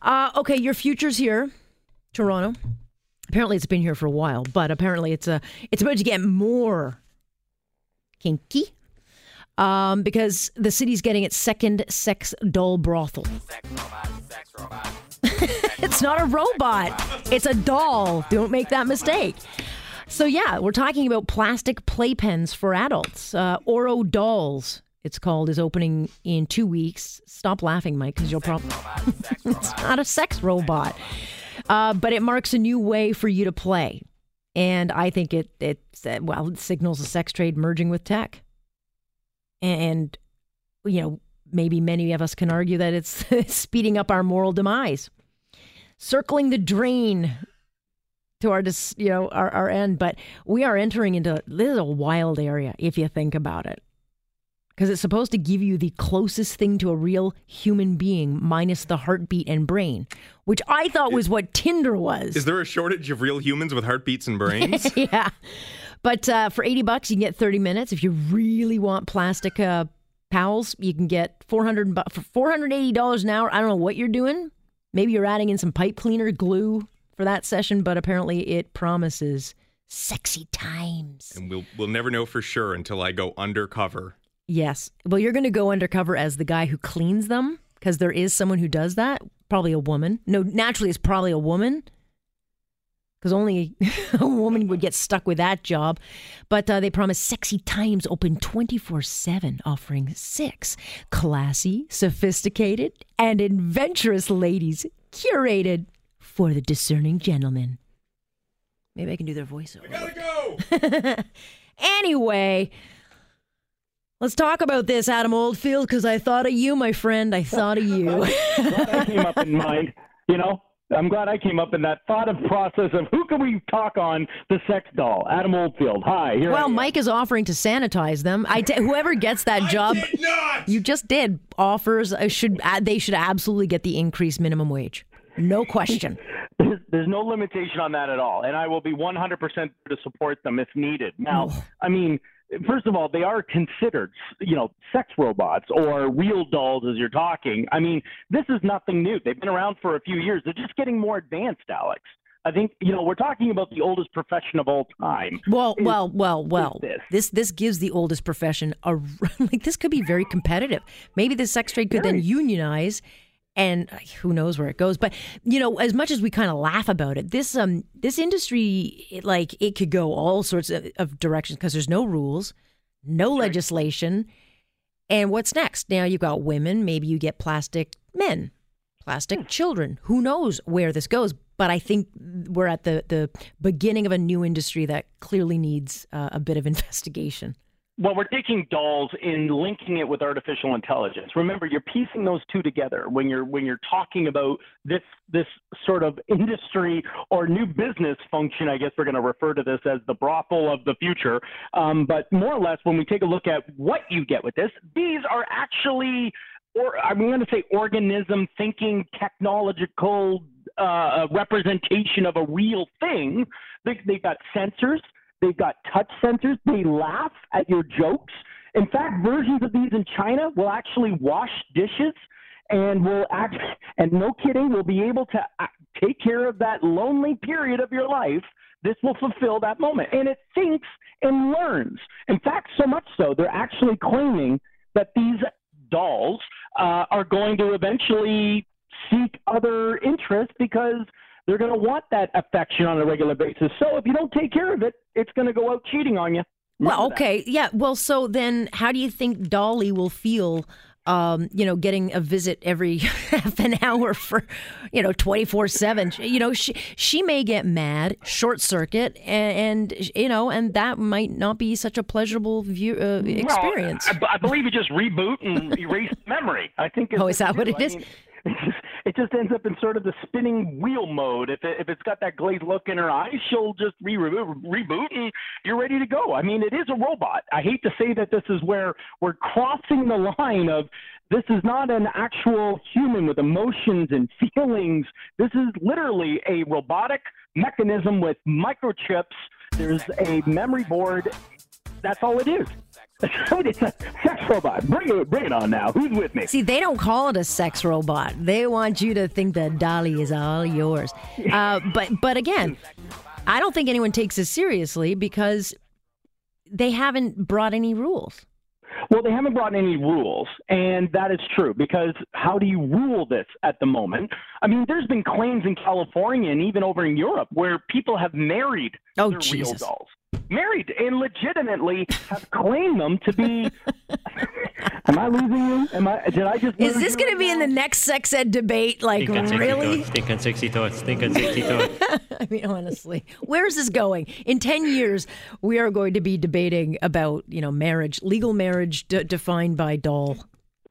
Uh, okay, your future's here, Toronto. Apparently, it's been here for a while, but apparently, it's a it's about to get more kinky um, because the city's getting its second sex doll brothel. it's not a robot; it's a doll. Don't make that mistake. So yeah, we're talking about plastic playpens for adults. Uh, Aura Dolls, it's called, is opening in two weeks. Stop laughing, Mike, because you'll probably. it's not a sex robot. Uh, but it marks a new way for you to play. And I think it, it, well, it signals a sex trade merging with tech. And, you know, maybe many of us can argue that it's speeding up our moral demise. Circling the drain to our, you know, our, our end. But we are entering into, this is a wild area if you think about it because it's supposed to give you the closest thing to a real human being minus the heartbeat and brain, which I thought was what Tinder was. Is there a shortage of real humans with heartbeats and brains? yeah. But uh, for 80 bucks, you can get 30 minutes. If you really want plastic uh, pals, you can get 400 bu- for $480 an hour. I don't know what you're doing. Maybe you're adding in some pipe cleaner glue for that session, but apparently it promises sexy times. And we'll we'll never know for sure until I go undercover Yes. Well, you're going to go undercover as the guy who cleans them because there is someone who does that. Probably a woman. No, naturally, it's probably a woman because only a woman would get stuck with that job. But uh, they promise sexy times open 24 7, offering six classy, sophisticated, and adventurous ladies curated for the discerning gentleman. Maybe I can do their voiceover. I gotta go! anyway. Let's talk about this, Adam Oldfield, because I thought of you, my friend. I thought of you. I came up in mind. You know, I'm glad I came up in that thought of process of who can we talk on the sex doll? Adam Oldfield. Hi. Here well, Mike is offering to sanitize them. I t- whoever gets that job, you just did offers uh, should uh, they should absolutely get the increased minimum wage. No question. There's, there's, no limitation on that at all, and I will be 100% to support them if needed. Now, oh. I mean, first of all, they are considered, you know, sex robots or real dolls as you're talking. I mean, this is nothing new. They've been around for a few years. They're just getting more advanced, Alex. I think you know we're talking about the oldest profession of all time. Well, is, well, well, well. This. this this gives the oldest profession a like this could be very competitive. Maybe the sex trade could very. then unionize and who knows where it goes. But you know as much as we kind of laugh about it this um this industry it, like it could go all sorts of, of directions because there's no rules no sure. legislation. And what's next? Now you've got women maybe you get plastic men plastic hmm. children. Who knows where this goes? But i think we're at the the beginning of a new industry that clearly needs uh, a bit of investigation well, we're taking dolls and linking it with artificial intelligence. Remember, you're piecing those two together when you're when you're talking about this this sort of industry or new business function. I guess we're going to refer to this as the brothel of the future. Um, but more or less, when we take a look at what you get with this, these are actually, or I'm going to say, organism thinking, technological uh, representation of a real thing. They, they've got sensors They've got touch sensors. They laugh at your jokes. In fact, versions of these in China will actually wash dishes and will act, and no kidding, will be able to uh, take care of that lonely period of your life. This will fulfill that moment. And it thinks and learns. In fact, so much so, they're actually claiming that these dolls uh, are going to eventually seek other interests because they're going to want that affection on a regular basis. So if you don't take care of it, it's going to go out cheating on you. Remember well, okay, that. yeah. Well, so then, how do you think Dolly will feel? Um, you know, getting a visit every half an hour for, you know, twenty four seven. You know, she she may get mad, short circuit, and, and, you know, and that might not be such a pleasurable view uh, experience. Well, I, I, believe you just reboot and erase memory. I think. Oh, is that what it I is? Mean, it just ends up in sort of the spinning wheel mode. If it, if it's got that glazed look in her eyes, she'll just re- reboot and you're ready to go. I mean, it is a robot. I hate to say that this is where we're crossing the line of this is not an actual human with emotions and feelings. This is literally a robotic mechanism with microchips. There's a memory board. That's all it is. Sex robot. Bring it, bring it on now. Who's with me? See, they don't call it a sex robot. They want you to think that Dolly is all yours. Uh, but but again, I don't think anyone takes this seriously because they haven't brought any rules. Well, they haven't brought any rules, and that is true because how do you rule this at the moment? I mean, there's been claims in California and even over in Europe where people have married oh, their Jesus. real dolls married and legitimately have claimed them to be. Am I losing you? Am I? Did I just? Is this going to be in the next sex ed debate? Like really? Thinking sexy thoughts. Thinking sexy thoughts. I mean, honestly, where is this going? In ten years, we are going to be debating about you know marriage, legal marriage d- defined by doll.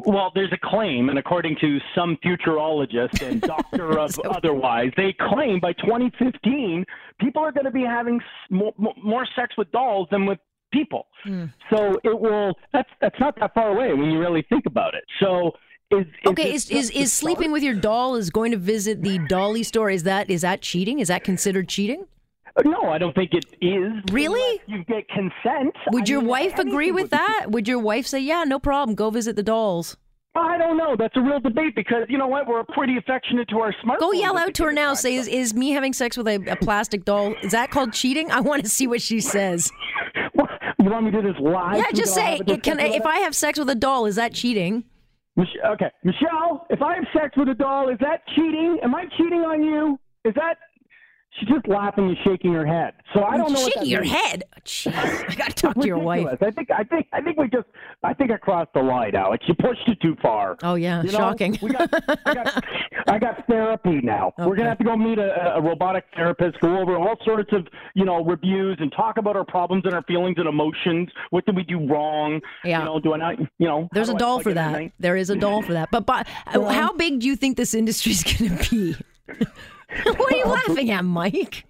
Well, there's a claim, and according to some futurologist and doctor of otherwise, they claim by 2015 people are going to be having more, more sex with dolls than with people. Mm. So it will. That's that's not that far away when you really think about it. So. Is, is okay, is is, is sleeping with your doll is going to visit the dolly store? Is that is that cheating? Is that considered cheating? Uh, no, I don't think it is. Really? You get consent. Would I your mean, wife agree with that? Would your wife say, "Yeah, no problem, go visit the dolls"? I don't know. That's a real debate because you know what? We're pretty affectionate to our smartphones. Go yell out to her now. Say, is, is me having sex with a, a plastic doll? Is that called cheating? I want to see what she says. you want me to do this live? Yeah, just say, it, can if I have sex with a doll, is that cheating? Okay, Michelle, if I have sex with a doll, is that cheating? Am I cheating on you? Is that She's just laughing and shaking her head. So I don't know. Shaking your means. head. Jeez, I got to talk to your wife. I think. I think. I think we just. I think I crossed the line, Alex. You pushed it too far. Oh yeah, you know, shocking. Got, I, got, I, got, therapy now. Okay. We're gonna have to go meet a, a, robotic therapist, go over all sorts of you know reviews, and talk about our problems and our feelings and emotions. What did we do wrong? Yeah. You know, do I not? You know, there's a doll for that. There is a doll for that. But, but how big do you think this industry is going to be? what are you laughing at, Mike?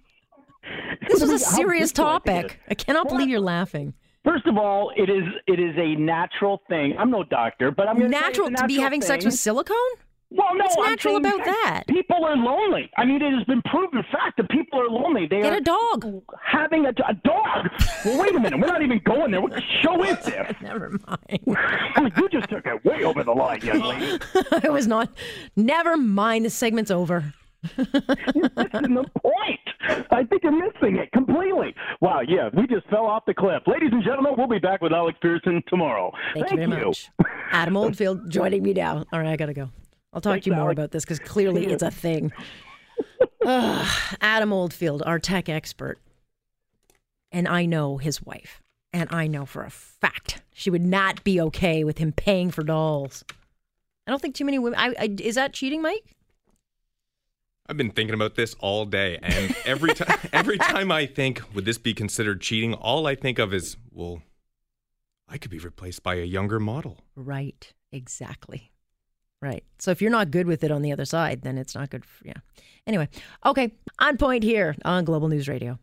This was a serious topic. I cannot believe you're laughing. First of all, it is it is a natural thing. I'm no doctor, but I'm natural, natural to be having thing. sex with silicone. Well, no, what's I'm natural about that? People are lonely. I mean, it has been proven fact that people are lonely. They get are a dog. Having a, a dog. well, wait a minute. We're not even going there. What show is this? Never mind. you just took it way over the line, young lady. I was not. Never mind. The segment's over. You're missing the point. I think you're missing it completely. Wow, yeah, we just fell off the cliff. Ladies and gentlemen, we'll be back with Alex Pierson tomorrow. Thank, Thank you very you. much. Adam Oldfield joining me now. All right, I got to go. I'll talk Thanks, to you more Alex. about this because clearly it's a thing. Adam Oldfield, our tech expert. And I know his wife. And I know for a fact she would not be okay with him paying for dolls. I don't think too many women. I, I, is that cheating, Mike? I've been thinking about this all day, and every time every time I think would this be considered cheating, all I think of is, well, I could be replaced by a younger model. Right. Exactly. Right. So if you're not good with it on the other side, then it's not good. For, yeah. Anyway, okay. On point here on Global News Radio.